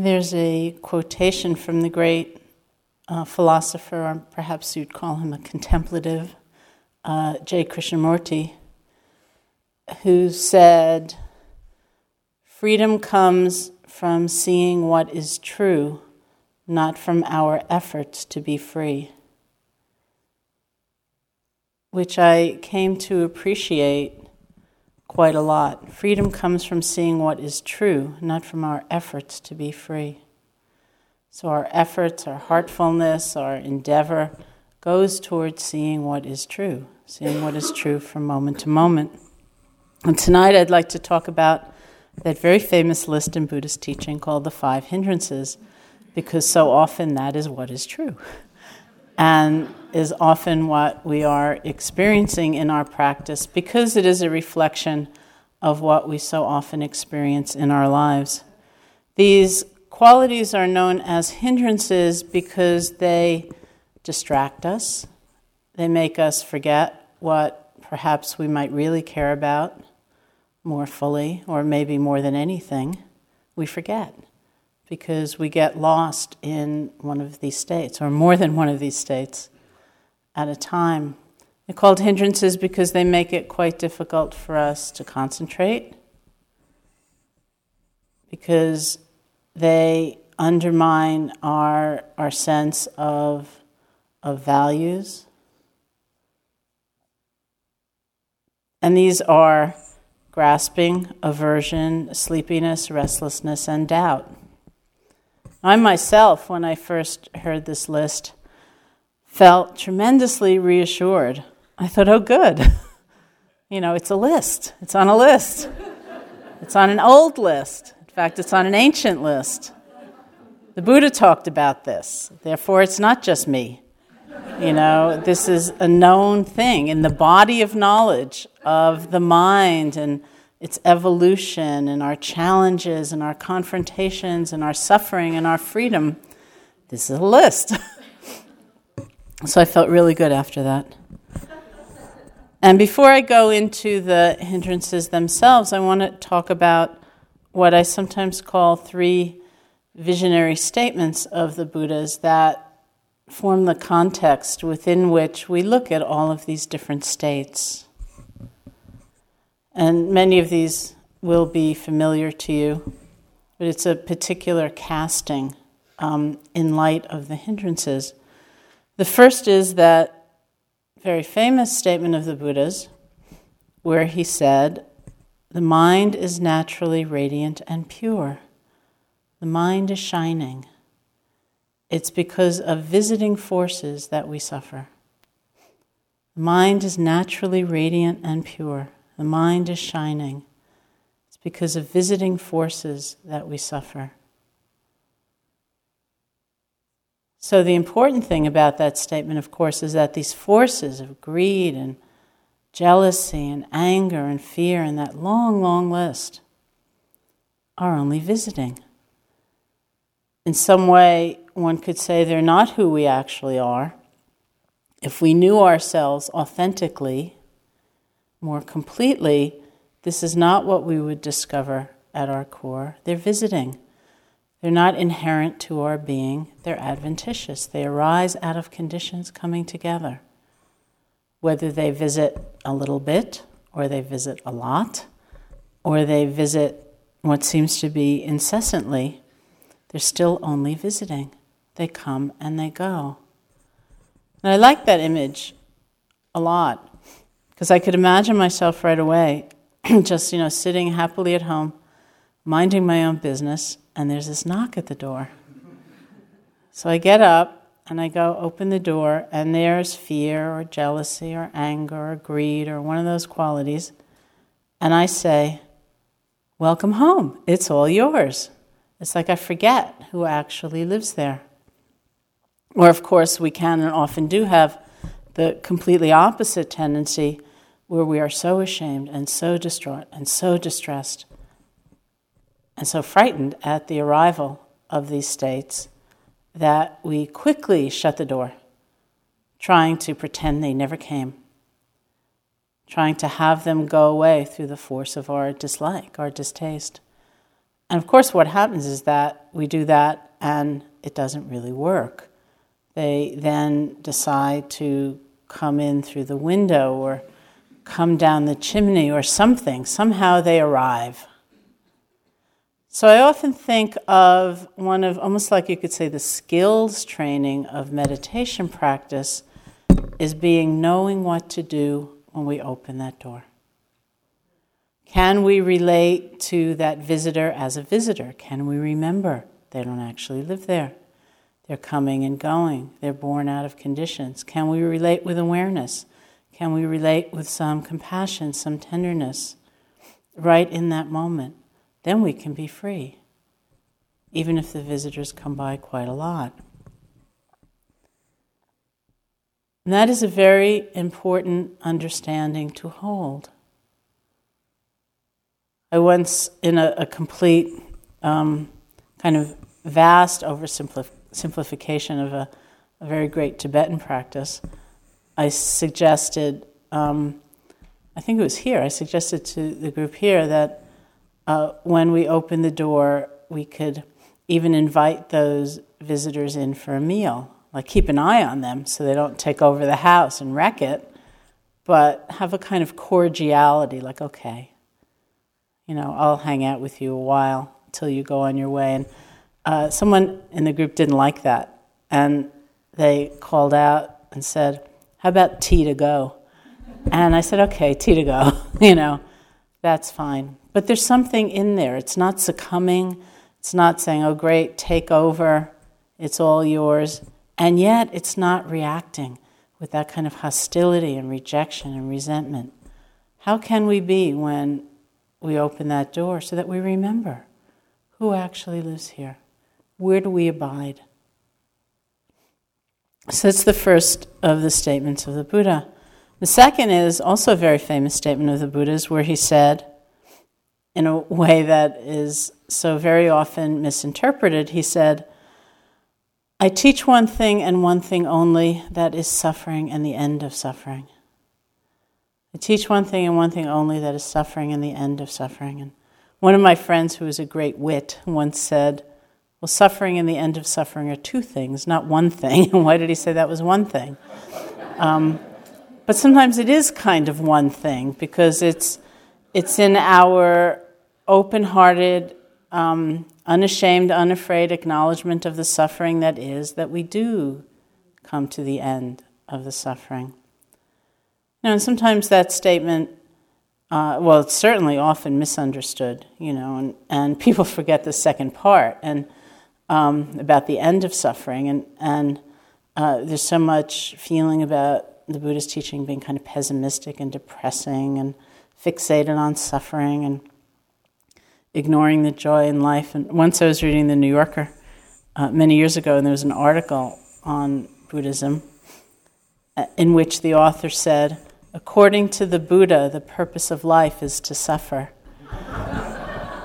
There's a quotation from the great uh, philosopher, or perhaps you'd call him a contemplative, uh, J. Krishnamurti, who said, Freedom comes from seeing what is true, not from our efforts to be free. Which I came to appreciate quite a lot. Freedom comes from seeing what is true, not from our efforts to be free. So, our efforts, our heartfulness, our endeavor goes towards seeing what is true, seeing what is true from moment to moment. And tonight I'd like to talk about that very famous list in Buddhist teaching called the Five Hindrances, because so often that is what is true. And is often what we are experiencing in our practice because it is a reflection of what we so often experience in our lives. These qualities are known as hindrances because they distract us, they make us forget what perhaps we might really care about more fully, or maybe more than anything. We forget because we get lost in one of these states, or more than one of these states at a time. They're called hindrances because they make it quite difficult for us to concentrate, because they undermine our, our sense of, of values. And these are grasping, aversion, sleepiness, restlessness, and doubt. I myself, when I first heard this list, felt tremendously reassured. I thought, oh, good. you know, it's a list, it's on a list. It's on an old list. In fact, it's on an ancient list. The Buddha talked about this. Therefore, it's not just me. You know, this is a known thing in the body of knowledge of the mind and its evolution and our challenges and our confrontations and our suffering and our freedom. This is a list. so I felt really good after that. And before I go into the hindrances themselves, I want to talk about what I sometimes call three visionary statements of the Buddhas that form the context within which we look at all of these different states. And many of these will be familiar to you, but it's a particular casting um, in light of the hindrances. The first is that very famous statement of the Buddha's, where he said, The mind is naturally radiant and pure. The mind is shining. It's because of visiting forces that we suffer. The mind is naturally radiant and pure. The mind is shining. It's because of visiting forces that we suffer. So, the important thing about that statement, of course, is that these forces of greed and jealousy and anger and fear and that long, long list are only visiting. In some way, one could say they're not who we actually are. If we knew ourselves authentically, more completely, this is not what we would discover at our core. They're visiting. They're not inherent to our being, they're adventitious. They arise out of conditions coming together. Whether they visit a little bit, or they visit a lot, or they visit what seems to be incessantly, they're still only visiting. They come and they go. And I like that image a lot because I could imagine myself right away just, you know, sitting happily at home, minding my own business, and there's this knock at the door. So I get up and I go open the door, and there's fear or jealousy or anger or greed or one of those qualities. And I say, Welcome home. It's all yours. It's like I forget who actually lives there. Or, of course, we can and often do have the completely opposite tendency where we are so ashamed and so distraught and so distressed and so frightened at the arrival of these states that we quickly shut the door, trying to pretend they never came, trying to have them go away through the force of our dislike, our distaste. And of course, what happens is that we do that and it doesn't really work. They then decide to come in through the window or come down the chimney or something. Somehow they arrive. So I often think of one of almost like you could say the skills training of meditation practice is being knowing what to do when we open that door. Can we relate to that visitor as a visitor? Can we remember they don't actually live there? They're coming and going. They're born out of conditions. Can we relate with awareness? Can we relate with some compassion, some tenderness right in that moment? Then we can be free, even if the visitors come by quite a lot. And that is a very important understanding to hold. I once, in a, a complete um, kind of vast oversimplification, simplification of a, a very great Tibetan practice, I suggested, um, I think it was here, I suggested to the group here that uh, when we open the door, we could even invite those visitors in for a meal. Like keep an eye on them so they don't take over the house and wreck it, but have a kind of cordiality, like, okay, you know, I'll hang out with you a while until you go on your way. And uh, someone in the group didn't like that, and they called out and said, "How about tea to go?" And I said, "Okay, tea to go. you know, that's fine." But there's something in there. It's not succumbing. It's not saying, "Oh, great, take over. It's all yours." And yet, it's not reacting with that kind of hostility and rejection and resentment. How can we be when we open that door so that we remember who actually lives here? Where do we abide? So that's the first of the statements of the Buddha. The second is also a very famous statement of the Buddha's where he said, in a way that is so very often misinterpreted, he said, I teach one thing and one thing only, that is suffering and the end of suffering. I teach one thing and one thing only, that is suffering and the end of suffering. And one of my friends, who is a great wit, once said, well, suffering and the end of suffering are two things, not one thing. And why did he say that was one thing? Um, but sometimes it is kind of one thing because it's, it's in our open hearted, um, unashamed, unafraid acknowledgement of the suffering that is that we do come to the end of the suffering. You know, and sometimes that statement, uh, well, it's certainly often misunderstood, you know, and, and people forget the second part. And um, about the end of suffering, and, and uh, there's so much feeling about the Buddhist teaching being kind of pessimistic and depressing and fixated on suffering and ignoring the joy in life. And once I was reading the New Yorker uh, many years ago, and there was an article on Buddhism uh, in which the author said, According to the Buddha, the purpose of life is to suffer.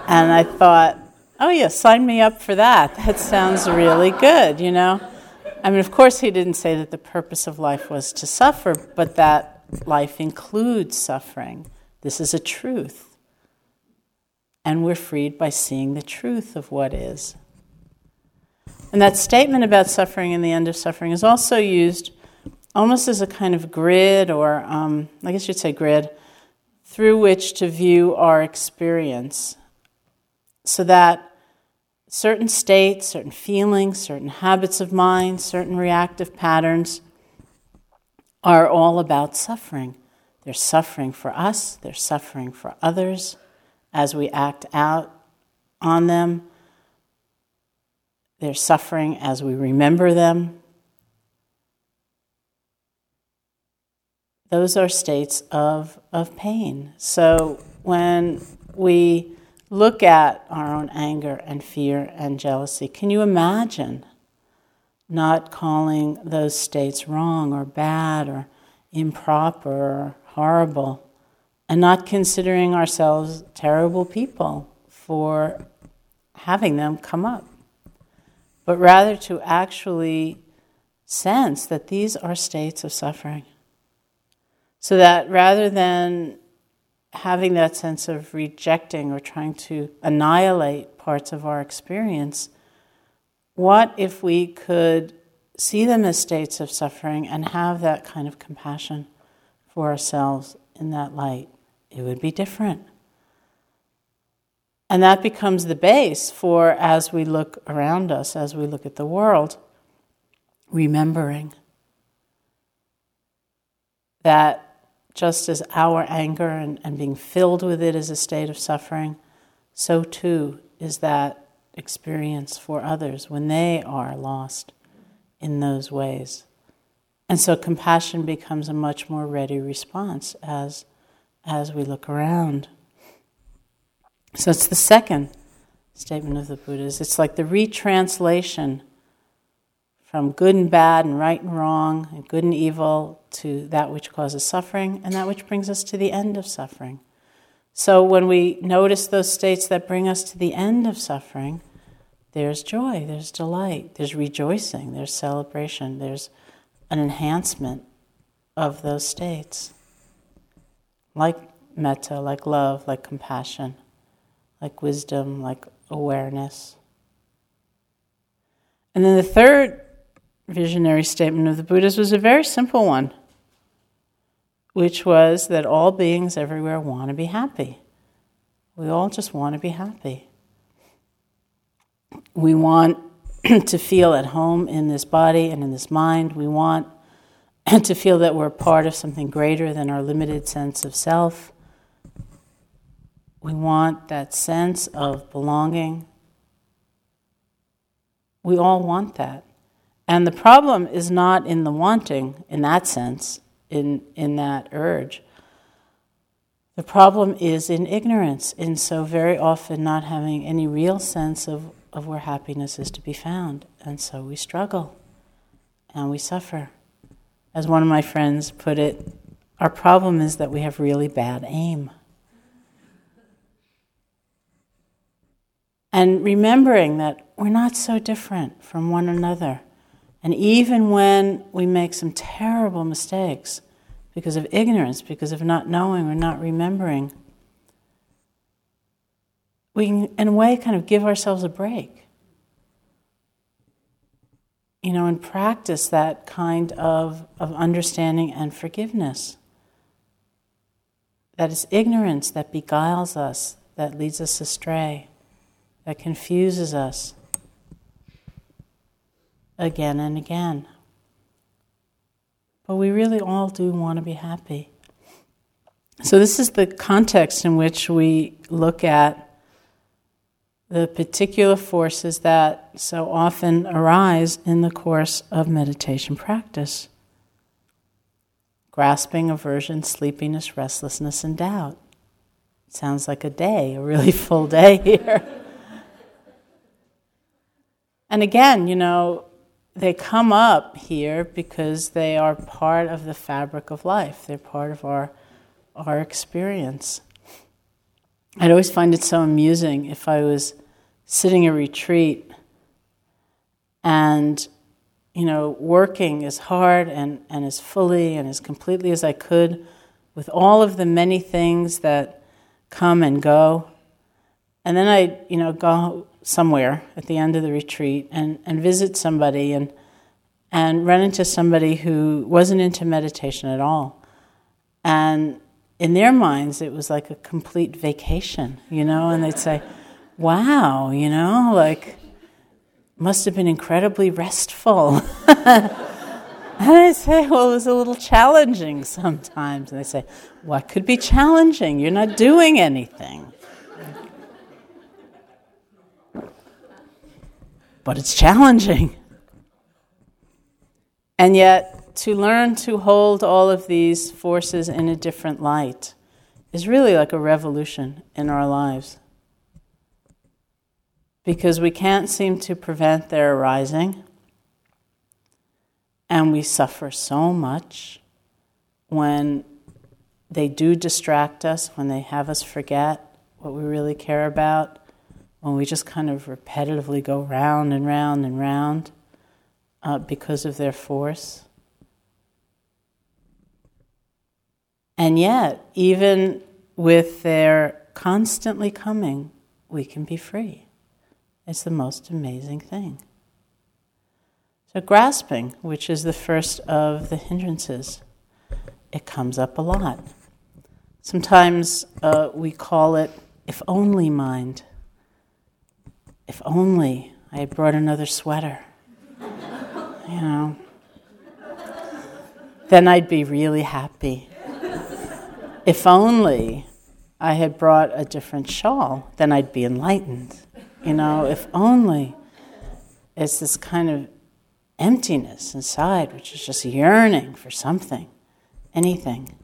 and I thought, oh, yeah, sign me up for that. That sounds really good, you know? I mean, of course, he didn't say that the purpose of life was to suffer, but that life includes suffering. This is a truth. And we're freed by seeing the truth of what is. And that statement about suffering and the end of suffering is also used almost as a kind of grid, or um, I guess you'd say grid, through which to view our experience. So that certain states, certain feelings, certain habits of mind, certain reactive patterns are all about suffering. They're suffering for us, they're suffering for others as we act out on them. They're suffering as we remember them. Those are states of, of pain. So when we look at our own anger and fear and jealousy, can you imagine not calling those states wrong or bad or improper or horrible and not considering ourselves terrible people for having them come up, but rather to actually sense that these are states of suffering. So that rather than having that sense of rejecting or trying to annihilate parts of our experience, what if we could see them as states of suffering and have that kind of compassion for ourselves in that light? It would be different. And that becomes the base for as we look around us, as we look at the world, remembering that just as our anger and, and being filled with it is a state of suffering, so too is that experience for others when they are lost in those ways. And so compassion becomes a much more ready response as, as we look around. So it's the second statement of the Buddhas. It's like the retranslation from good and bad and right and wrong and good and evil to that which causes suffering and that which brings us to the end of suffering. So when we notice those states that bring us to the end of suffering, there's joy, there's delight, there's rejoicing, there's celebration, there's an enhancement of those states. Like metta, like love, like compassion, like wisdom, like awareness. And then the third visionary statement of the Buddhas was a very simple one, which was that all beings everywhere want to be happy. We all just want to be happy. We want to feel at home in this body and in this mind. We want to feel that we're part of something greater than our limited sense of self. We want that sense of belonging. We all want that. And the problem is not in the wanting, in that sense, in, in that urge. The problem is in ignorance, in so very often not having any real sense of, of where happiness is to be found. And so we struggle and we suffer. As one of my friends put it, our problem is that we have really bad aim. And remembering that we're not so different from one another and even when we make some terrible mistakes because of ignorance, because of not knowing or not remembering, we can, in a way, kind of give ourselves a break. You know, and practice that kind of, of understanding and forgiveness. That is ignorance that beguiles us, that leads us astray, that confuses us again and again. But we really all do want to be happy. So, this is the context in which we look at the particular forces that so often arise in the course of meditation practice grasping, aversion, sleepiness, restlessness, and doubt. Sounds like a day, a really full day here. and again, you know, they come up here because they are part of the fabric of life. They're part of our, our experience. I'd always find it so amusing if I was sitting a retreat and, you know, working as hard and, and as fully and as completely as I could with all of the many things that come and go. And then I, you know, go somewhere at the end of the retreat and, and visit somebody and, and run into somebody who wasn't into meditation at all. And in their minds, it was like a complete vacation, you know, and they'd say, wow, you know, like, must have been incredibly restful. and I say, well, it was a little challenging sometimes. And they say, what could be challenging? You're not doing anything. but it's challenging. And yet, to learn to hold all of these forces in a different light is really like a revolution in our lives. Because we can't seem to prevent their arising, and we suffer so much when they do distract us, when they have us forget what we really care about when we just kind of repetitively go round and round and round uh, because of their force. And yet, even with their constantly coming, we can be free. It's the most amazing thing. So, grasping, which is the first of the hindrances, it comes up a lot. Sometimes uh, we call it if only mind. If only I had brought another sweater. you know, then I'd be really happy. If only I had brought a different shawl, then I'd be enlightened. You know, if only it's this kind of emptiness inside, which is just yearning for something, anything.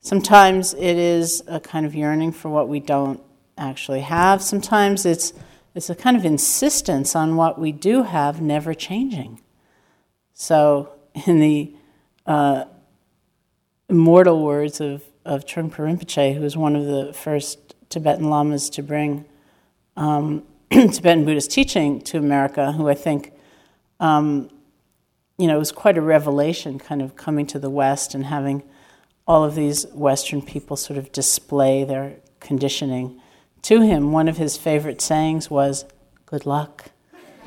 Sometimes it is a kind of yearning for what we don't actually have. Sometimes it's, it's a kind of insistence on what we do have never changing. So, in the uh, immortal words of, of Trungpa Rinpoche, who was one of the first Tibetan lamas to bring um, Tibetan Buddhist teaching to America, who I think um, you know, it was quite a revelation kind of coming to the West and having all of these Western people sort of display their conditioning to him. One of his favorite sayings was, Good luck.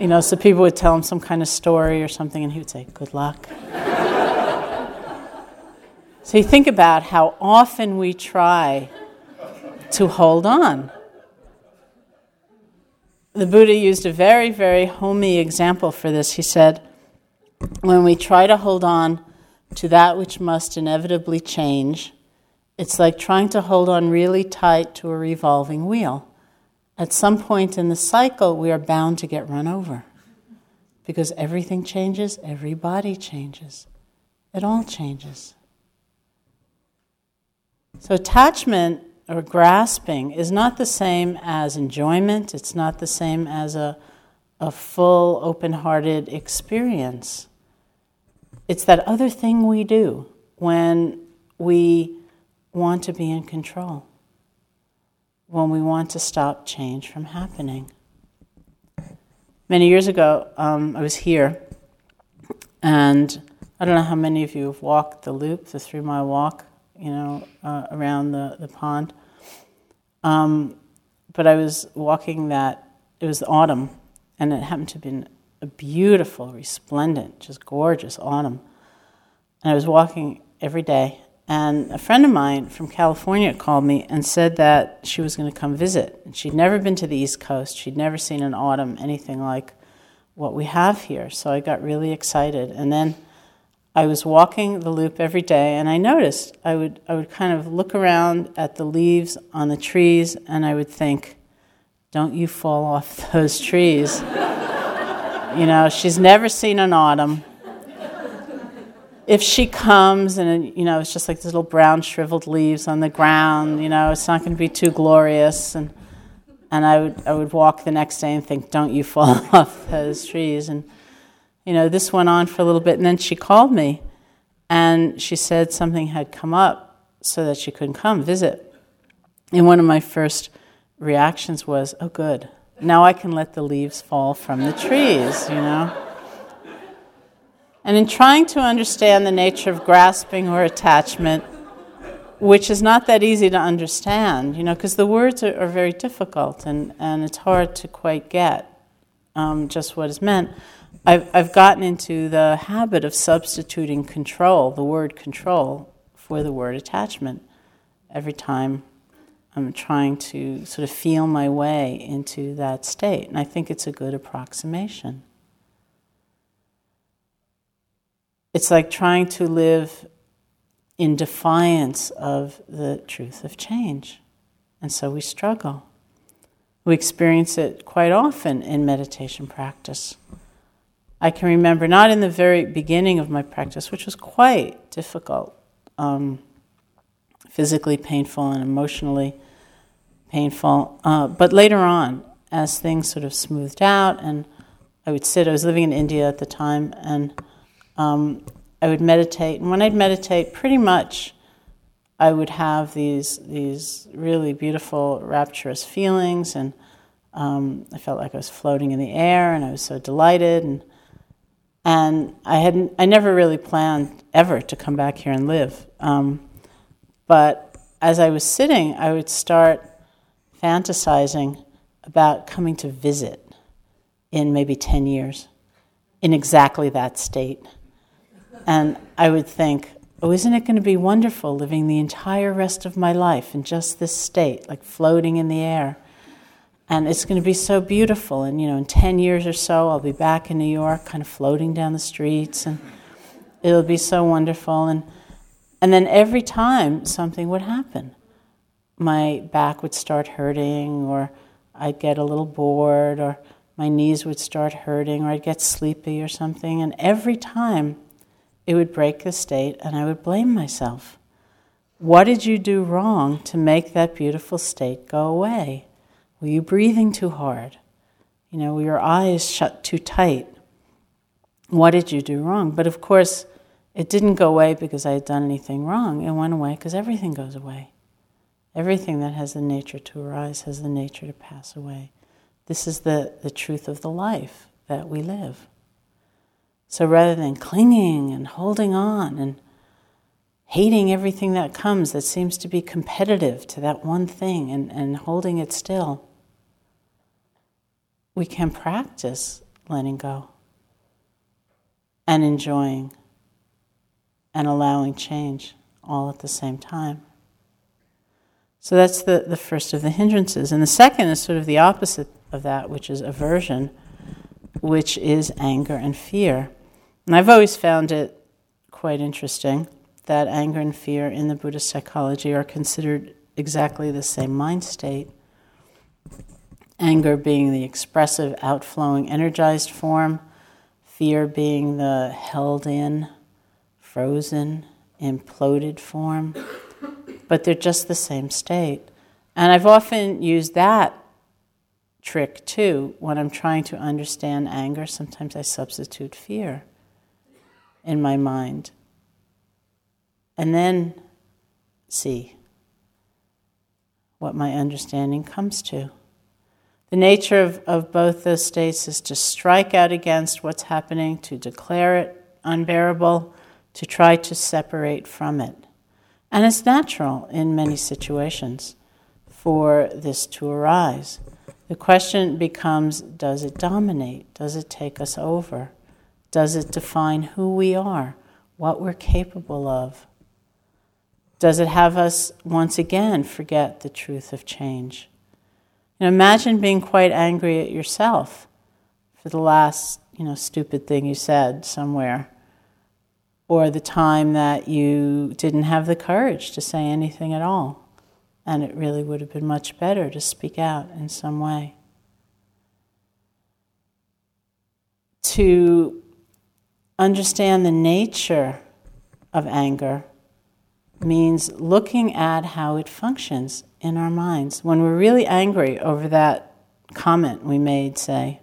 you know, so people would tell him some kind of story or something, and he would say, Good luck. so you think about how often we try to hold on the Buddha used a very, very homey example for this. He said, When we try to hold on to that which must inevitably change, it's like trying to hold on really tight to a revolving wheel. At some point in the cycle, we are bound to get run over because everything changes, every body changes, it all changes. So, attachment or grasping is not the same as enjoyment, it's not the same as a, a full, open hearted experience. It's that other thing we do when we want to be in control, when we want to stop change from happening. Many years ago, um, I was here, and I don't know how many of you have walked the loop, the three mile walk you know, uh, around the, the pond. Um, but I was walking that, it was autumn, and it happened to be a beautiful, resplendent, just gorgeous autumn. And I was walking every day, and a friend of mine from California called me and said that she was going to come visit. And she'd never been to the East Coast, she'd never seen an autumn anything like what we have here. So I got really excited. And then I was walking the loop every day, and I noticed I would, I would kind of look around at the leaves on the trees, and I would think, don't you fall off those trees. you know, she's never seen an autumn. If she comes and, you know, it's just like these little brown shriveled leaves on the ground, you know, it's not going to be too glorious. And, and I, would, I would walk the next day and think, don't you fall off those trees. And, you know, this went on for a little bit, and then she called me and she said something had come up so that she couldn't come visit. And one of my first reactions was, oh, good. Now I can let the leaves fall from the trees, you know? And in trying to understand the nature of grasping or attachment, which is not that easy to understand, you know, because the words are, are, very difficult and, and it's hard to quite get um, just what is meant. I've, I've gotten into the habit of substituting control, the word control, for the word attachment every time I'm trying to sort of feel my way into that state. And I think it's a good approximation. It's like trying to live in defiance of the truth of change. And so we struggle. We experience it quite often in meditation practice. I can remember, not in the very beginning of my practice, which was quite difficult, um, physically painful and emotionally painful, uh, but later on, as things sort of smoothed out, and I would sit, I was living in India at the time, and um, I would meditate. And when I'd meditate, pretty much I would have these, these really beautiful, rapturous feelings, and um, I felt like I was floating in the air, and I was so delighted. and and I hadn't, I never really planned ever to come back here and live. Um, but as I was sitting, I would start fantasizing about coming to visit in maybe 10 years in exactly that state. And I would think, oh, isn't it going to be wonderful living the entire rest of my life in just this state, like floating in the air? And it's going to be so beautiful. And, you know, in 10 years or so, I'll be back in New York, kind of floating down the streets, and it'll be so wonderful. And, and then every time something would happen, my back would start hurting, or I'd get a little bored, or my knees would start hurting, or I'd get sleepy or something. And every time it would break the state, and I would blame myself. What did you do wrong to make that beautiful state go away? Were you breathing too hard? You know, were your eyes shut too tight? What did you do wrong? But of course, it didn't go away because I had done anything wrong. It went away because everything goes away. Everything that has the nature to arise has the nature to pass away. This is the, the truth of the life that we live. So rather than clinging and holding on and hating everything that comes that seems to be competitive to that one thing and, and holding it still, we can practice letting go and enjoying and allowing change all at the same time. So that's the, the first of the hindrances. And the second is sort of the opposite of that, which is aversion, which is anger and fear. And I've always found it quite interesting that anger and fear in the Buddhist psychology are considered exactly the same mind state. Anger being the expressive, outflowing, energized form, fear being the held in, frozen, imploded form. But they're just the same state. And I've often used that trick too when I'm trying to understand anger. Sometimes I substitute fear in my mind. And then see what my understanding comes to. The nature of, of both those states is to strike out against what's happening, to declare it unbearable, to try to separate from it. And it's natural in many situations for this to arise. The question becomes does it dominate? Does it take us over? Does it define who we are, what we're capable of? Does it have us once again forget the truth of change? Imagine being quite angry at yourself for the last, you know, stupid thing you said somewhere, or the time that you didn't have the courage to say anything at all, and it really would have been much better to speak out in some way. To understand the nature of anger means looking at how it functions in our minds. When we're really angry over that comment we made, say,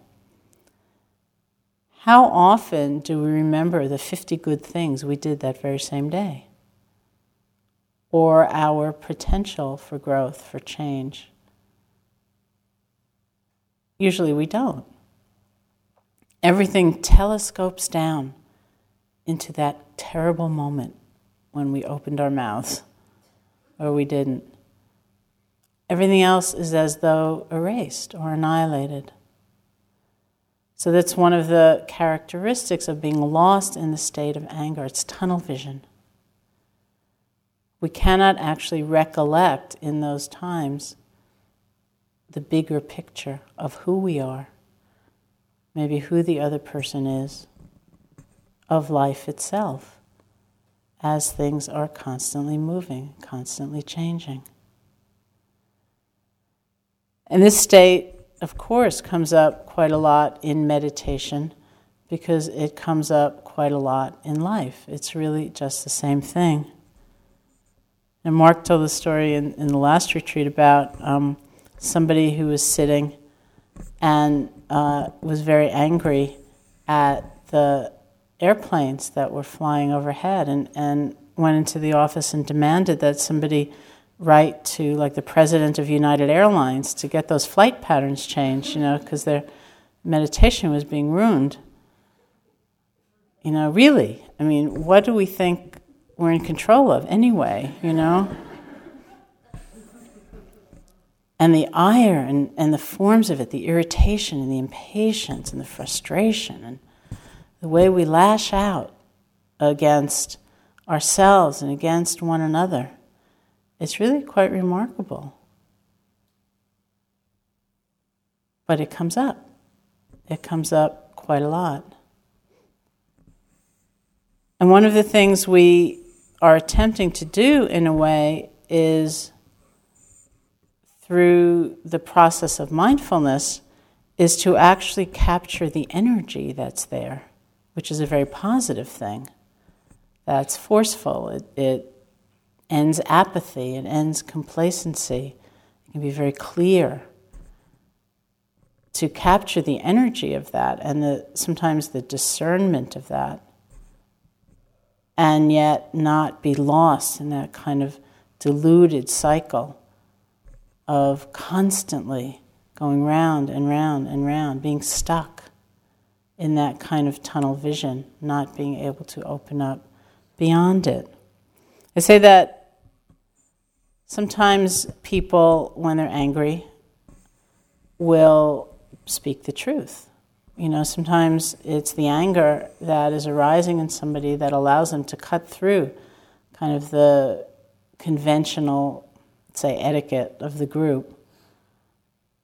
how often do we remember the 50 good things we did that very same day? Or our potential for growth, for change? Usually we don't. Everything telescopes down into that terrible moment when we opened our mouths or we didn't. Everything else is as though erased or annihilated. So that's one of the characteristics of being lost in the state of anger. It's tunnel vision. We cannot actually recollect in those times the bigger picture of who we are, maybe who the other person is, of life itself as things are constantly moving, constantly changing. And this state, of course, comes up quite a lot in meditation because it comes up quite a lot in life. It's really just the same thing. And Mark told the story in, in the last retreat about um, somebody who was sitting and uh, was very angry at the airplanes that were flying overhead and, and went into the office and demanded that somebody write to like the president of United Airlines to get those flight patterns changed, you know, because their meditation was being ruined. You know, really. I mean, what do we think we're in control of anyway, you know? And the ire and, and the forms of it, the irritation and the impatience and the frustration and the way we lash out against ourselves and against one another, it's really quite remarkable. But it comes up. It comes up quite a lot. And one of the things we are attempting to do, in a way, is through the process of mindfulness, is to actually capture the energy that's there, which is a very positive thing. That's forceful. It, it ends apathy, it ends complacency. It can be very clear. To capture the energy of that and the, sometimes the discernment of that and yet not be lost in that kind of deluded cycle of constantly going round and round and round, being stuck in that kind of tunnel vision, not being able to open up beyond it. I say that sometimes people, when they're angry, will speak the truth. You know, sometimes it's the anger that is arising in somebody that allows them to cut through kind of the conventional, say, etiquette of the group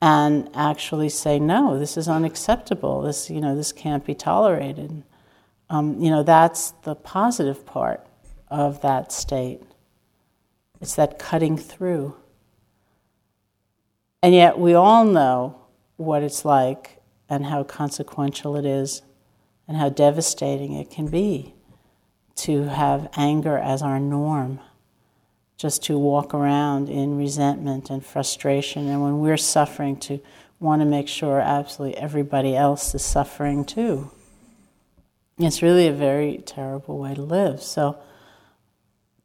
and actually say, no, this is unacceptable. This, you know, this can't be tolerated. Um, you know, that's the positive part of that state. It's that cutting through. And yet, we all know what it's like and how consequential it is and how devastating it can be to have anger as our norm, just to walk around in resentment and frustration, and when we're suffering, to want to make sure absolutely everybody else is suffering too. It's really a very terrible way to live. So,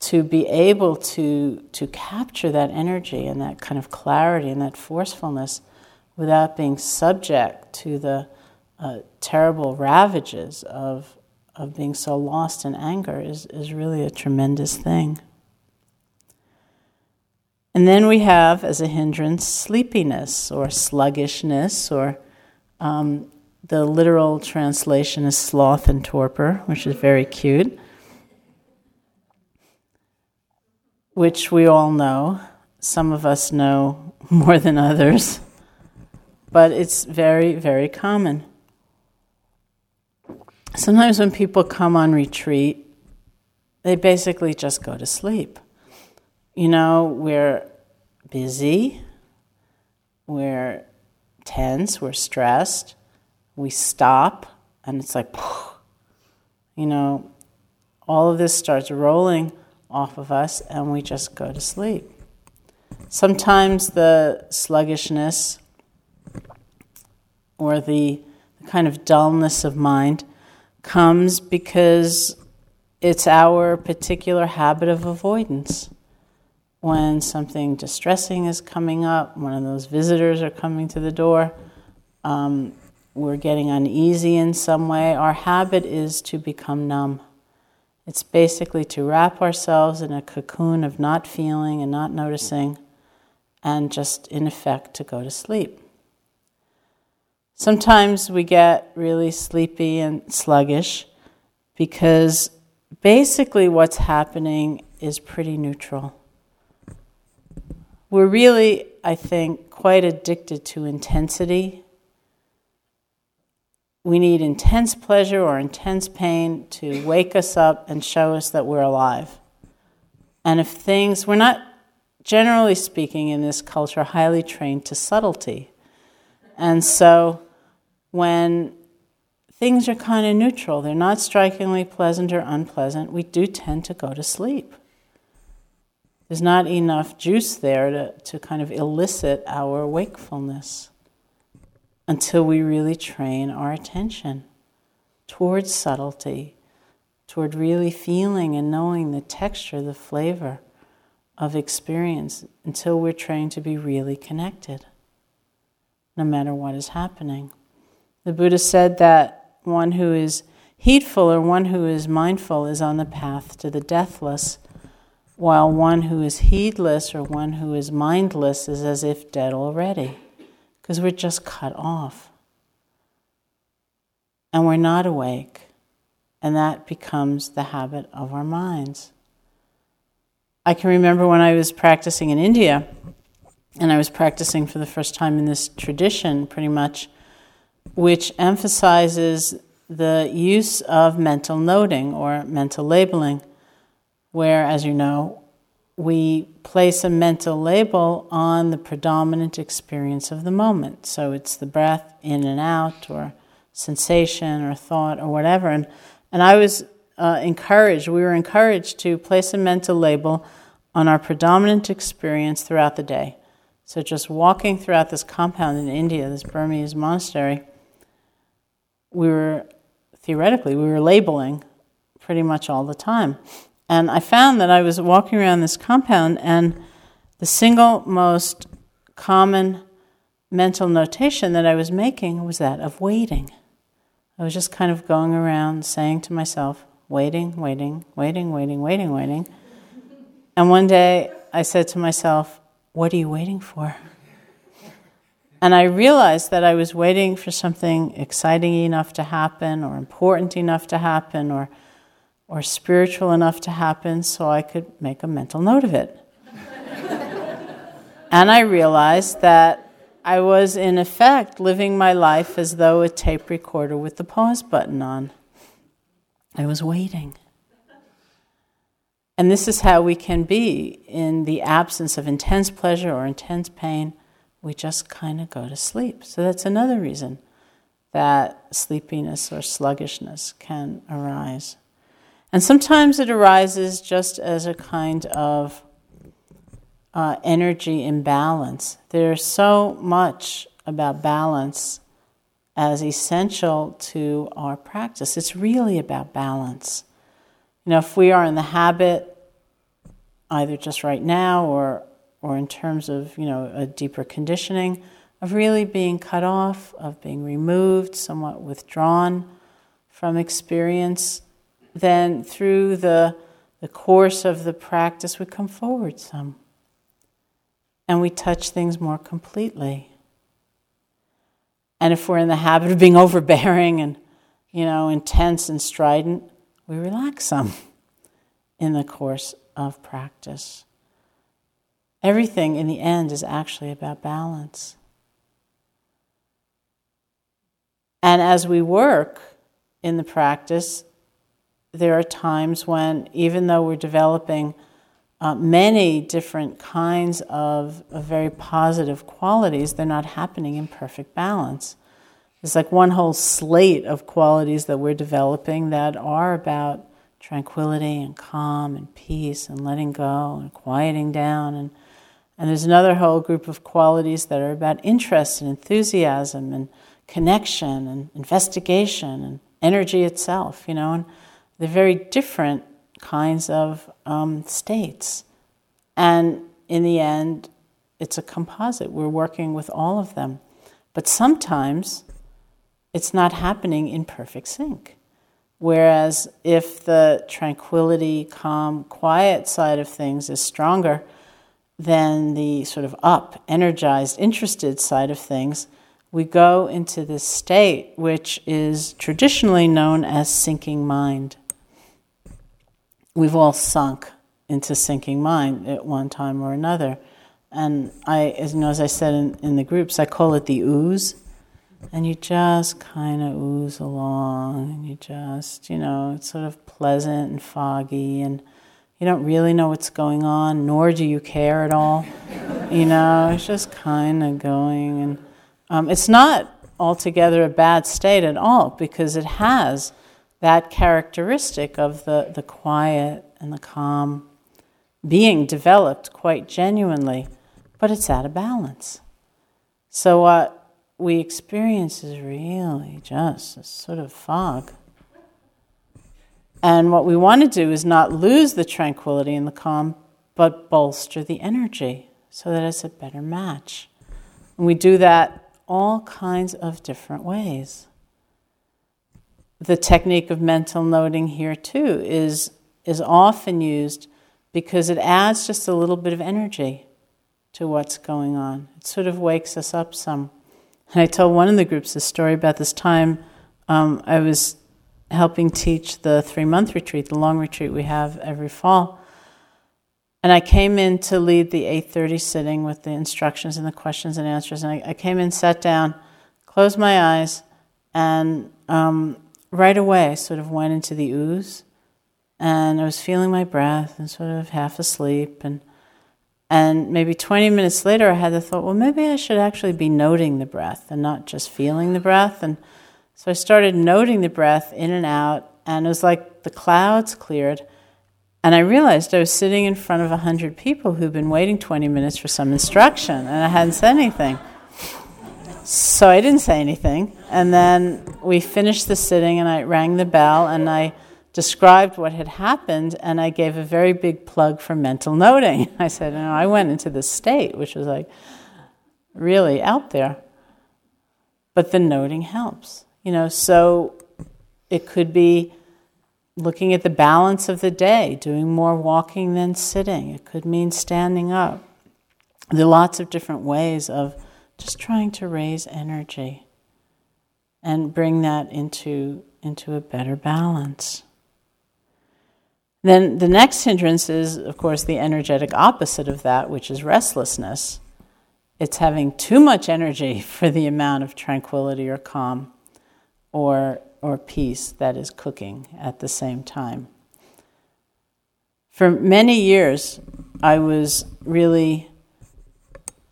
to be able to, to capture that energy and that kind of clarity and that forcefulness without being subject to the uh, terrible ravages of, of being so lost in anger is, is really a tremendous thing. And then we have, as a hindrance, sleepiness or sluggishness, or um, the literal translation is sloth and torpor, which is very cute, which we all know. Some of us know more than others but it's very, very common. Sometimes when people come on retreat, they basically just go to sleep. You know, we're busy, we're tense, we're stressed, we stop, and it's like, you know, all of this starts rolling off of us, and we just go to sleep. Sometimes the sluggishness or the kind of dullness of mind comes because it's our particular habit of avoidance. When something distressing is coming up, one of those visitors are coming to the door, um, we're getting uneasy in some way, our habit is to become numb. It's basically to wrap ourselves in a cocoon of not feeling and not noticing, and just in effect to go to sleep. Sometimes we get really sleepy and sluggish because basically what's happening is pretty neutral. We're really, I think, quite addicted to intensity. We need intense pleasure or intense pain to wake us up and show us that we're alive. And if things, we're not, generally speaking, in this culture, highly trained to subtlety. And so when things are kind of neutral, they're not strikingly pleasant or unpleasant, we do tend to go to sleep. There's not enough juice there to, to kind of elicit our wakefulness until we really train our attention towards subtlety, toward really feeling and knowing the texture, the flavor of experience, until we're trained to be really connected, no matter what is happening. The Buddha said that one who is heedful or one who is mindful is on the path to the deathless, while one who is heedless or one who is mindless is as if dead already, because we're just cut off. And we're not awake, and that becomes the habit of our minds. I can remember when I was practicing in India, and I was practicing for the first time in this tradition, pretty much, which emphasizes the use of mental noting or mental labeling, where, as you know, we place a mental label on the predominant experience of the moment. So it's the breath in and out, or sensation, or thought, or whatever. And, and I was uh, encouraged, we were encouraged to place a mental label on our predominant experience throughout the day. So just walking throughout this compound in India, this Burmese monastery, we were theoretically, we were labeling pretty much all the time. And I found that I was walking around this compound, and the single most common mental notation that I was making was that of waiting. I was just kind of going around saying to myself, waiting, waiting, waiting, waiting, waiting, waiting. And one day I said to myself, What are you waiting for? And I realized that I was waiting for something exciting enough to happen, or important enough to happen, or, or spiritual enough to happen, so I could make a mental note of it. and I realized that I was, in effect, living my life as though a tape recorder with the pause button on. I was waiting. And this is how we can be in the absence of intense pleasure or intense pain we just kind of go to sleep. So that's another reason that sleepiness or sluggishness can arise. And sometimes it arises just as a kind of uh, energy imbalance. There's so much about balance as essential to our practice. It's really about balance. You know, if we are in the habit, either just right now or or in terms of you know a deeper conditioning of really being cut off, of being removed, somewhat withdrawn from experience, then through the, the course of the practice we come forward some. And we touch things more completely. And if we're in the habit of being overbearing and, you know, intense and strident, we relax some in the course of practice. Everything in the end is actually about balance. And as we work in the practice, there are times when, even though we're developing uh, many different kinds of, of, very positive qualities, they're not happening in perfect balance. It's like one whole slate of qualities that we're developing that are about tranquility and calm and peace and letting go and quieting down and and there's another whole group of qualities that are about interest and enthusiasm and connection and investigation and energy itself, you know, and they're very different kinds of um, states. And in the end, it's a composite. We're working with all of them. But sometimes it's not happening in perfect sync. Whereas if the tranquility, calm, quiet side of things is stronger, than the sort of up, energized, interested side of things, we go into this state which is traditionally known as sinking mind. We've all sunk into sinking mind at one time or another. And I, as you know, as I said in, in the groups, I call it the ooze. And you just kind of ooze along, and you just, you know, it's sort of pleasant and foggy, and you don't really know what's going on, nor do you care at all. you know, it's just kind of going. And um, it's not altogether a bad state at all because it has that characteristic of the, the quiet and the calm being developed quite genuinely, but it's out of balance. So, what we experience is really just a sort of fog. And what we want to do is not lose the tranquility and the calm, but bolster the energy so that it's a better match. And we do that all kinds of different ways. The technique of mental noting here, too, is, is often used because it adds just a little bit of energy to what's going on. It sort of wakes us up some. And I told one of the groups a story about this time um, I was helping teach the three month retreat, the long retreat we have every fall. And I came in to lead the 8:30 sitting with the instructions and the questions and answers. And I, I came in, sat down, closed my eyes, and um, right away sort of went into the ooze. And I was feeling my breath and sort of half asleep. And and maybe 20 minutes later, I had the thought, well, maybe I should actually be noting the breath and not just feeling the breath. And so I started noting the breath in and out, and it was like the clouds cleared. And I realized I was sitting in front of 100 people who'd been waiting 20 minutes for some instruction, and I hadn't said anything. So I didn't say anything. And then we finished the sitting, and I rang the bell, and I described what had happened, and I gave a very big plug for mental noting. I said, you know, I went into this state, which was like really out there. But the noting helps. You know, so it could be looking at the balance of the day, doing more walking than sitting. It could mean standing up. There are lots of different ways of just trying to raise energy and bring that into, into a better balance. Then the next hindrance is, of course, the energetic opposite of that, which is restlessness. It's having too much energy for the amount of tranquility or calm or or peace that is cooking at the same time. For many years, I was really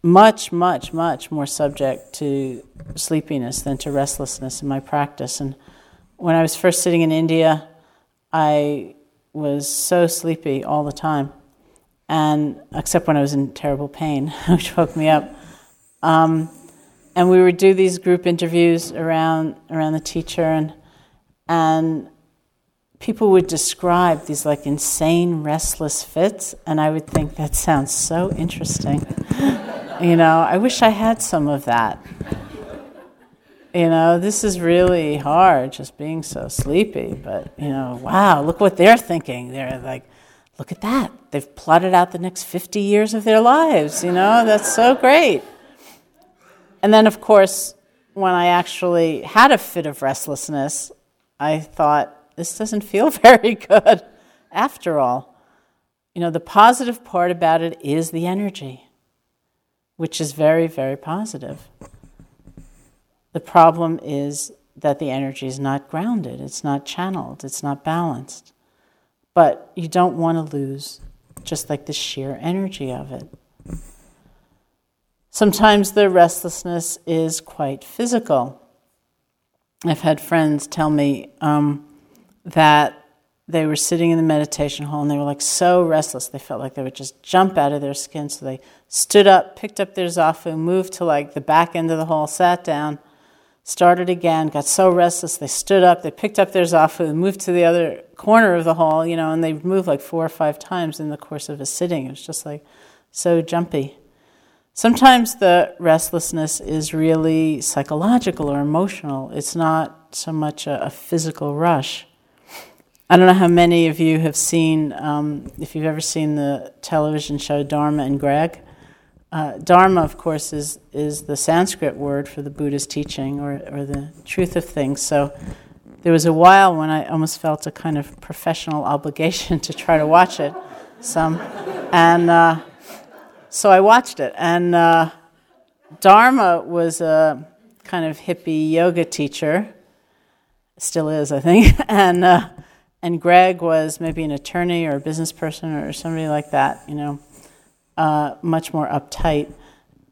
much, much, much more subject to sleepiness than to restlessness in my practice. And when I was first sitting in India, I was so sleepy all the time, and except when I was in terrible pain, which woke me up. Um, and we would do these group interviews around around the teacher, and and people would describe these like insane restless fits and i would think that sounds so interesting you know i wish i had some of that. You know this is really hard just being so sleepy but you know wow look what they're thinking. They're like look at that. They've plotted out the next 50 years of their lives you know? That's so great. And then of course when i actually had a fit of restlessness I thought, this doesn't feel very good after all. You know, the positive part about it is the energy, which is very, very positive. The problem is that the energy is not grounded, it's not channeled, it's not balanced. But you don't want to lose just like the sheer energy of it. Sometimes the restlessness is quite physical. I've had friends tell me um, that they were sitting in the meditation hall and they were like so restless they felt like they would just jump out of their skin so they stood up picked up their zafu moved to like the back end of the hall sat down started again got so restless they stood up they picked up their zafu moved to the other corner of the hall you know and they moved like four or five times in the course of a sitting it was just like so jumpy Sometimes the restlessness is really psychological or emotional. It's not so much a, a physical rush. I don't know how many of you have seen, um, if you've ever seen the television show Dharma and Greg. Uh, Dharma, of course, is, is the Sanskrit word for the Buddha's teaching or, or the truth of things. So there was a while when I almost felt a kind of professional obligation to try to watch it some. And uh, so I watched it, and uh, Dharma was a kind of hippie yoga teacher, still is, I think, and uh, and Greg was maybe an attorney or a business person or somebody like that, you know, uh, much more uptight.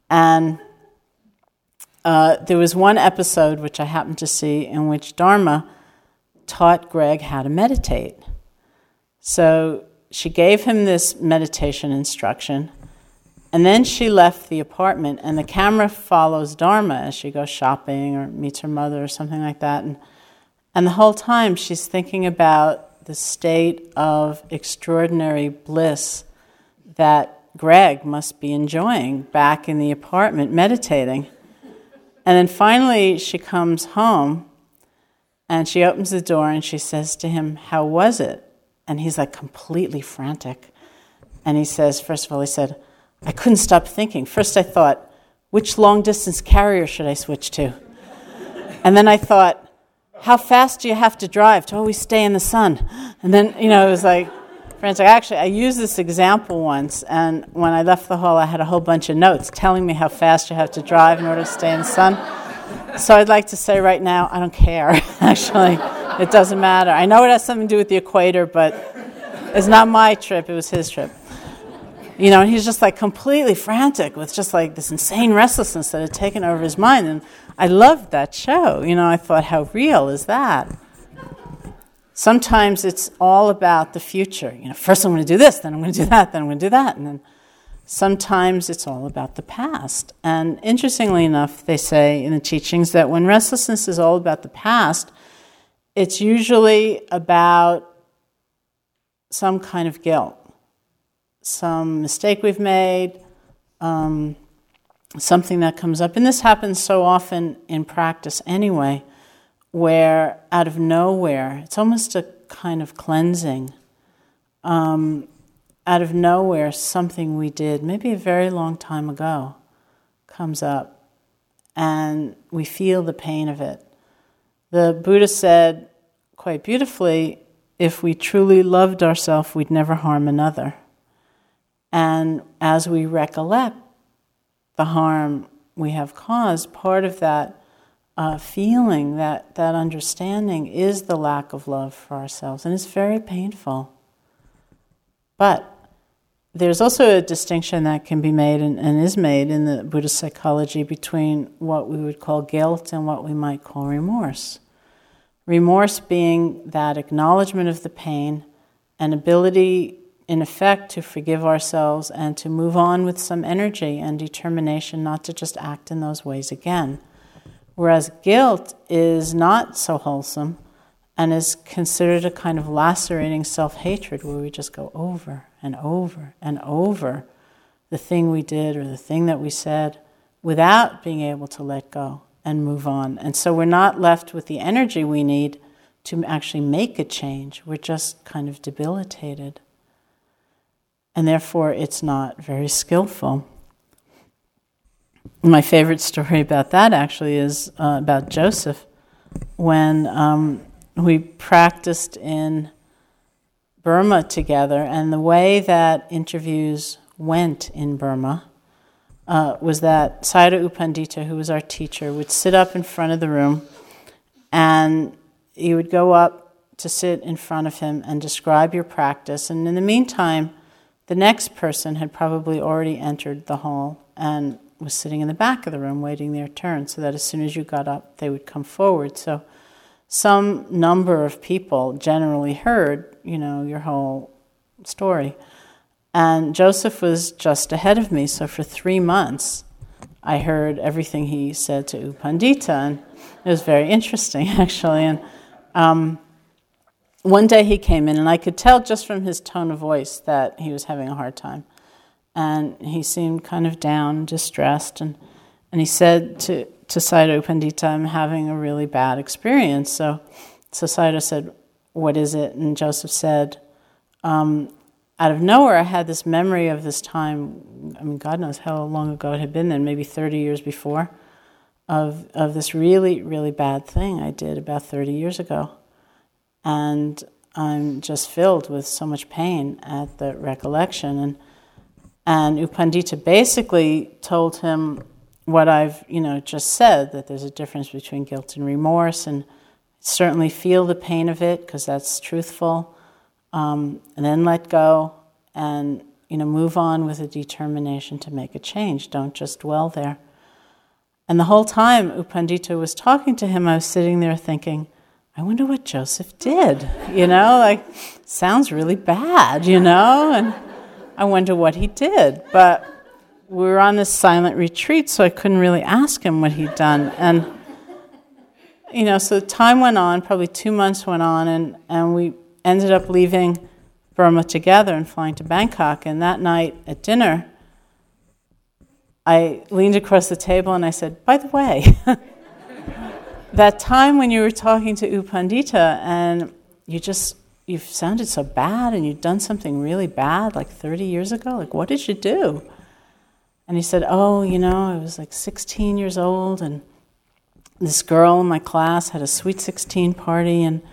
And uh, there was one episode which I happened to see in which Dharma taught Greg how to meditate. So she gave him this meditation instruction and then she left the apartment, and the camera follows Dharma as she goes shopping or meets her mother or something like that. And, and the whole time she's thinking about the state of extraordinary bliss that Greg must be enjoying back in the apartment, meditating. And then finally she comes home and she opens the door and she says to him, How was it? And he's like completely frantic. And he says, first of all, he said, I couldn't stop thinking. First, I thought, which long distance carrier should I switch to? and then I thought, how fast do you have to drive to always stay in the sun? And then, you know, it was like, friends, like, actually, I used this example once, and when I left the hall, I had a whole bunch of notes telling me how fast you have to drive in order to stay in the sun. So I'd like to say right now, I don't care, actually. It doesn't matter. I know it has something to do with the equator, but it's not my trip, it was his trip. You know, and he's just like completely frantic with just like this insane restlessness that had taken over his mind. And I loved that show. You know, I thought, how real is that? Sometimes it's all about the future. You know, first I'm going to do this, then I'm going to do that, then I'm going to do that. And then sometimes it's all about the past. And interestingly enough, they say in the teachings that when restlessness is all about the past, it's usually about some kind of guilt some mistake we've made, um, something that comes up. And this happens so often in practice anyway, where out of nowhere, it's almost a kind of cleansing. Um, out of nowhere, something we did, maybe a very long time ago, comes up, and we feel the pain of it. The Buddha said quite beautifully if we truly loved ourselves, we'd never harm another. And as we recollect the harm we have caused, part of that uh, feeling, that, that understanding, is the lack of love for ourselves. And it's very painful. But there's also a distinction that can be made and, and, is made in the Buddhist psychology between what we would call guilt and what we might call remorse. Remorse being that acknowledgement of the pain and ability in effect, to forgive ourselves and to move on with some energy and determination not to just act in those ways again. Whereas guilt is not so wholesome and is considered a kind of lacerating self hatred where we just go over and over and over the thing we did or the thing that we said without being able to let go and move on. And so we're not left with the energy we need to actually make a change, we're just kind of debilitated and therefore it's not very skillful. My favorite story about that actually is uh, about Joseph. When um, we practiced in Burma together, and the way that interviews went in Burma uh, was that Sayadaw U Pandita, who was our teacher, would sit up in front of the room and you would go up to sit in front of him and describe your practice. And in the meantime, the next person had probably already entered the hall and was sitting in the back of the room waiting their turn, so that as soon as you got up, they would come forward. So some number of people generally heard, you know, your whole story. And Joseph was just ahead of me, so for three months, I heard everything he said to U Pandita, and it was very interesting, actually. And um, one day he came in, and I could tell just from his tone of voice that he was having a hard time. And he seemed kind of down, distressed, and, and he said to, to Sayadaw Pandita, I'm having a really bad experience. So, so Sayadaw said, What is it? And Joseph said, um, Out of nowhere, I had this memory of this time, I mean, God knows how long ago it had been then, maybe 30 years before, of, of this really, really bad thing I did about 30 years ago and I'm just filled with so much pain at the recollection. And and U Pandita basically told him what I've you know just said that there's a difference between guilt and remorse, and certainly feel the pain of it because that's truthful, um, and then let go and you know move on with a determination to make a change. Don't just dwell there. And the whole time U Pandita was talking to him, I was sitting there thinking I wonder what Joseph did. You know, like, sounds really bad, you know? And I wonder what he did. But we were on this silent retreat, so I couldn't really ask him what he'd done. And, you know, so time went on, probably two months went on, and, and we ended up leaving Burma together and flying to Bangkok. And that night at dinner, I leaned across the table and I said, By the way, that time when you were talking to U Pandita and you just you've sounded so bad and you've done something really bad like 30 years ago. Like, what did you do? And he said, Oh, you know, I was like 16 years old and this girl in my class had a sweet 16 party and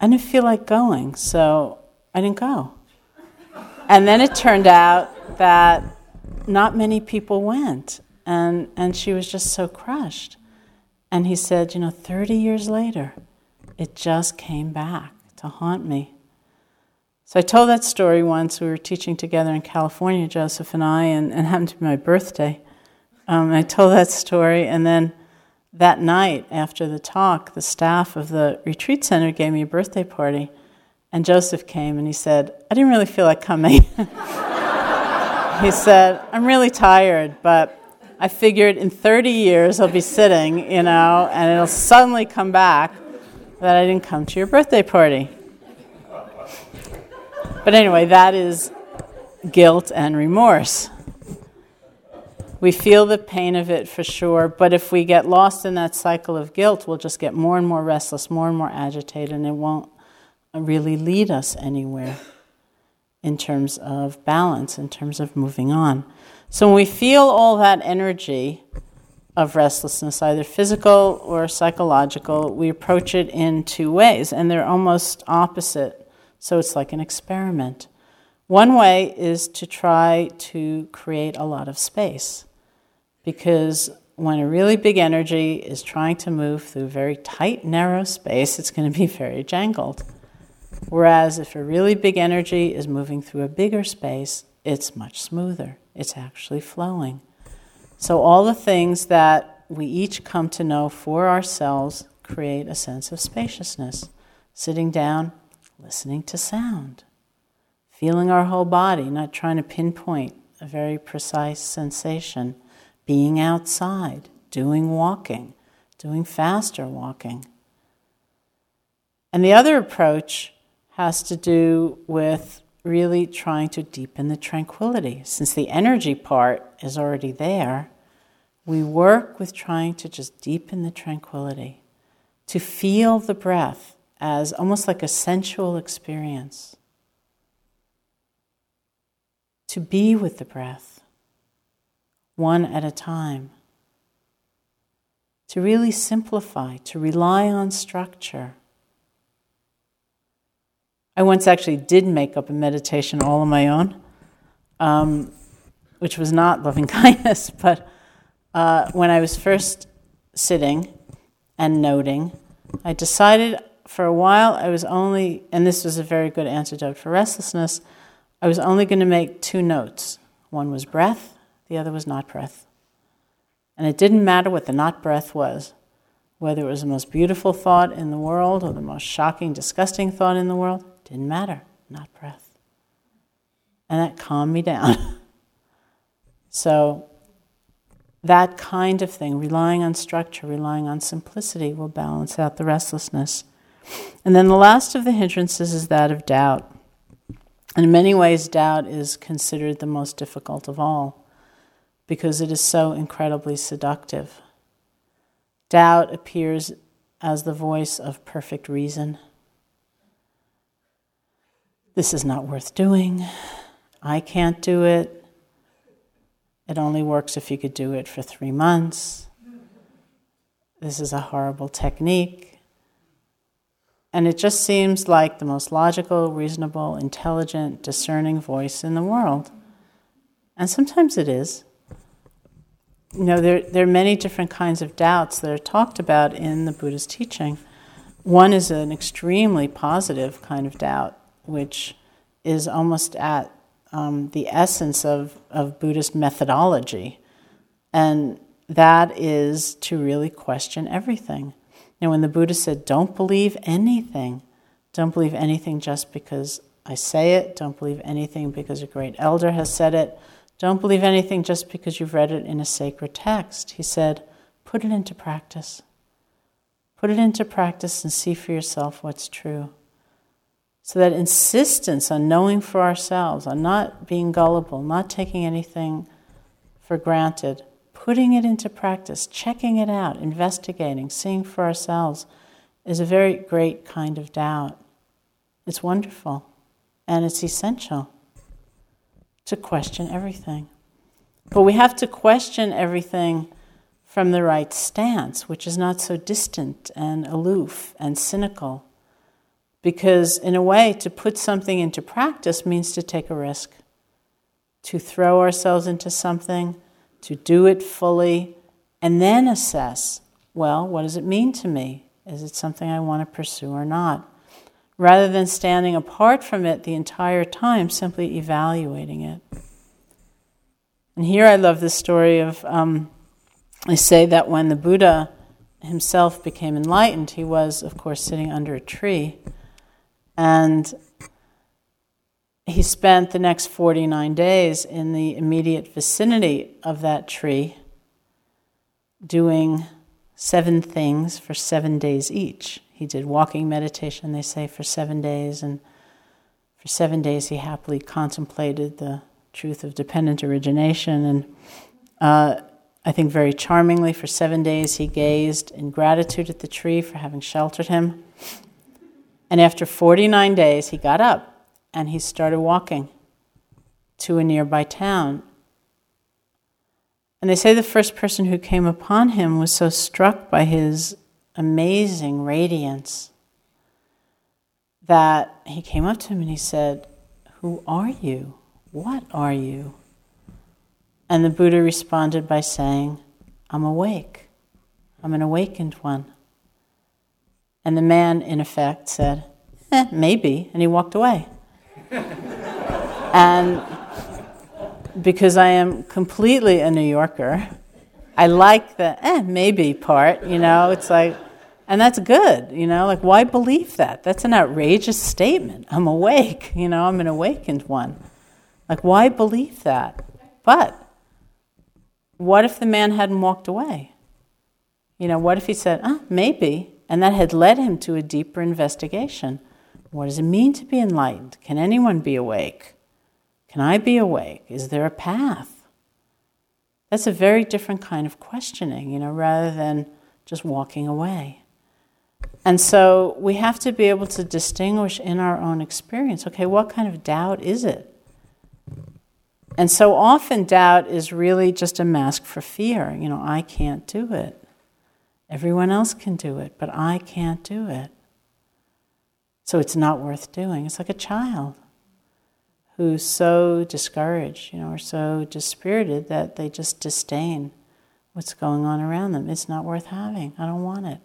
I didn't feel like going, so I didn't go. And then it turned out that not many people went, and, and she was just so crushed. And he said, You know, 30 years later, it just came back to haunt me. So I told that story once. We were teaching together in California, Joseph and I, and, it happened to be my birthday. Um, I told that story, and then that night after the talk, the staff of the retreat center gave me a birthday party, and Joseph came and he said, I didn't really feel like coming. he said, I'm really tired, but I figured in 30 years I'll be sitting, you know, and it'll suddenly come back that I didn't come to your birthday party. But anyway, that is guilt and remorse. We feel the pain of it for sure, but if we get lost in that cycle of guilt, we'll just get more and more restless, more and more agitated, and it won't really lead us anywhere in terms of balance, in terms of moving on. So when we feel all that energy of restlessness, either physical or psychological, we approach it in two ways, and they're almost opposite so it's like an experiment. One way is to try to create a lot of space because when a really big energy is trying to move through very tight, narrow space, it's going to be very jangled. Whereas if a really big energy is moving through a bigger space, it's much smoother. It's actually flowing. So, all the things that we each come to know for ourselves create a sense of spaciousness. Sitting down, listening to sound, feeling our whole body, not trying to pinpoint a very precise sensation, being outside, doing walking, doing faster walking. And the other approach has to do with really trying to deepen the tranquility. Since the energy part is already there, we work with trying to just deepen the tranquility, to feel the breath as almost like a sensual experience. To be with the breath, one at a time. To really simplify, to rely on structure. I once actually did make up a meditation all on my own, um, which was not loving kindness, but uh, when I was first sitting and noting, I decided for a while, I was only, and this was a very good antidote for restlessness, I was only going to make two notes. One was breath, the other was not breath. And it didn't matter what the not breath was, whether it was the most beautiful thought in the world or the most shocking, disgusting thought in the world, didn't matter, not breath. And that calmed me down. so, that kind of thing, relying on structure, relying on simplicity, will balance out the restlessness. And then the last of the hindrances is that of doubt. And in many ways, doubt is considered the most difficult of all because it is so incredibly seductive. Doubt appears as the voice of perfect reason. This is not worth doing. I can't do it. It only works if you could do it for three months. This is a horrible technique. And it just seems like the most logical, reasonable, intelligent, discerning voice in the world. And sometimes it is. You know, there, there are many different kinds of doubts that are talked about in the Buddha's teaching. One is an extremely positive kind of doubt, which is almost at um, the essence of, of Buddhist methodology. And that is to really question everything and when the Buddha said, don't believe anything, don't believe anything just because I say it, don't believe anything because a great elder has said it, don't believe anything just because you've read it in a sacred text. He said, put it into practice. Put it into practice and see for yourself what's true. So that insistence on knowing for ourselves, on not being gullible, not taking anything for granted, putting it into practice, checking it out, investigating, seeing for ourselves is a very great kind of doubt. It's wonderful and it's essential to question everything. But we have to question everything from the right stance, which is not so distant and aloof and cynical. Because, in a way, to put something into practice means to take a risk, to throw ourselves into something, to do it fully, and then assess well, what does it mean to me? Is it something I want to pursue or not? Rather than standing apart from it the entire time, simply evaluating it. And here I love the story of, um, I say that when the Buddha himself became enlightened, he was, of course, sitting under a tree. And he spent the next 49 days in the immediate vicinity of that tree doing seven things for seven days each. He did walking meditation, they say, for seven days, and for seven days he happily contemplated the truth of dependent origination. And uh, I think very charmingly, for seven days he gazed in gratitude at the tree for having sheltered him. And after 49 days, he got up and he started walking to a nearby town. And they say the first person who came upon him was so struck by his amazing radiance that he came up to him and he said, Who are you? What are you? And the Buddha responded by saying, I'm awake. I'm an awakened one. And the man, in effect, said, eh, maybe. And he walked away. and because I am completely a New Yorker, I like the eh, maybe part, you know, it's like, and that's good, you know, like why believe that? That's an outrageous statement. I'm awake, you know, I'm an awakened one. Like, why believe that? But what if the man hadn't walked away? You know, what if he said, ah, maybe, and that had led him to a deeper investigation? What does it mean to be enlightened? Can anyone be awake? Can I be awake? Is there a path? That's a very different kind of questioning, you know, rather than just walking away. And so we have to be able to distinguish in our own experience okay, what kind of doubt is it? And so often doubt is really just a mask for fear. You know, I can't do it. Everyone else can do it, but I can't do it. So it's not worth doing. It's like a child who's so discouraged, you know, or so dispirited that they just disdain what's going on around them. It's not worth having. I don't want it.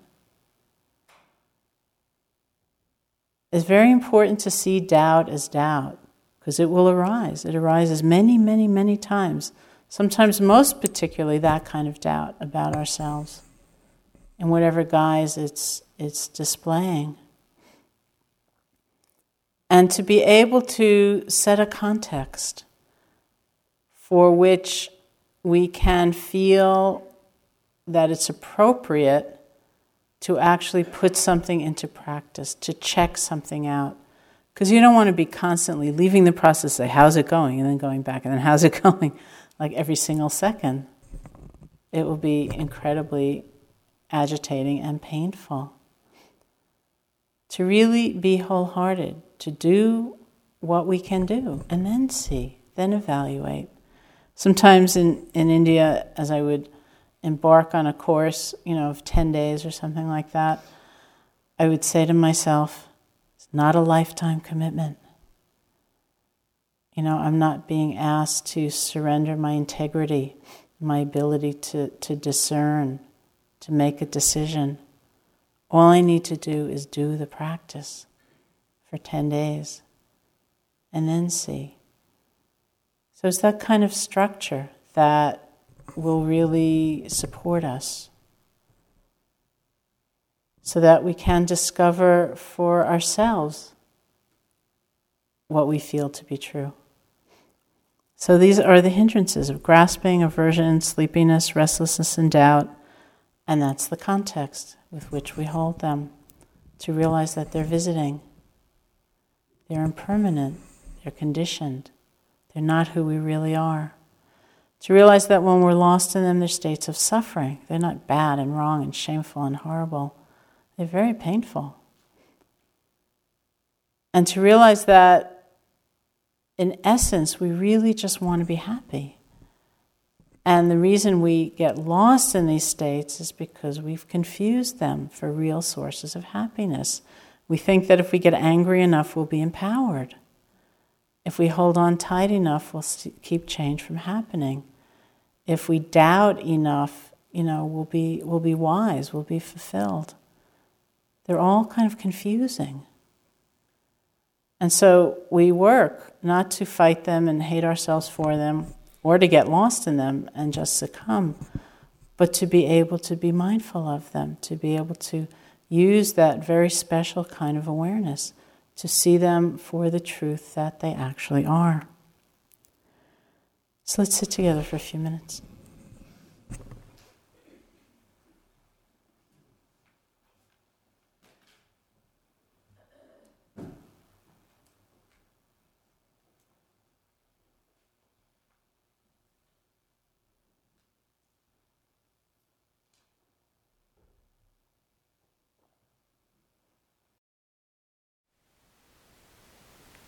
It's very important to see doubt as doubt because it will arise. It arises many, many, many times. Sometimes, most particularly, that kind of doubt about ourselves in whatever guise it's, it's displaying. And to be able to set a context for which we can feel that it's appropriate to actually put something into practice, to check something out, because you don't want to be constantly leaving the process, say, how's it going? And then going back, and then how's it going? Like every single second. It will be incredibly agitating and painful. To really be wholehearted, to do what we can do, and then see, then evaluate. Sometimes in, in India, as I would embark on a course, you know, of 10 days or something like that, I would say to myself, it's not a lifetime commitment. You know, I'm not being asked to surrender my integrity, my ability to, to discern, to make a decision. All I need to do is do the practice for 10 days and then see. So it's that kind of structure that will really support us so that we can discover for ourselves what we feel to be true. So these are the hindrances of grasping, aversion, sleepiness, restlessness, and doubt, and that's the context with which we hold them to realize that they're visiting. They're impermanent, they're conditioned, they're not who we really are. To realize that when we're lost in them, they're states of suffering. They're not bad and wrong and shameful and horrible. They're very painful. And to realize that, in essence, we really just want to be happy. And the reason we get lost in these states is because we've confused them for real sources of happiness. We think that if we get angry enough, we'll be empowered. If we hold on tight enough, we'll keep change from happening. If we doubt enough, you know, we'll be, we'll be wise, we'll be fulfilled. They're all kind of confusing. And so we work not to fight them and hate ourselves for them or to get lost in them and just succumb, but to be able to be mindful of them, to be able to use that very special kind of awareness to see them for the truth that they actually are. So let's sit together for a few minutes.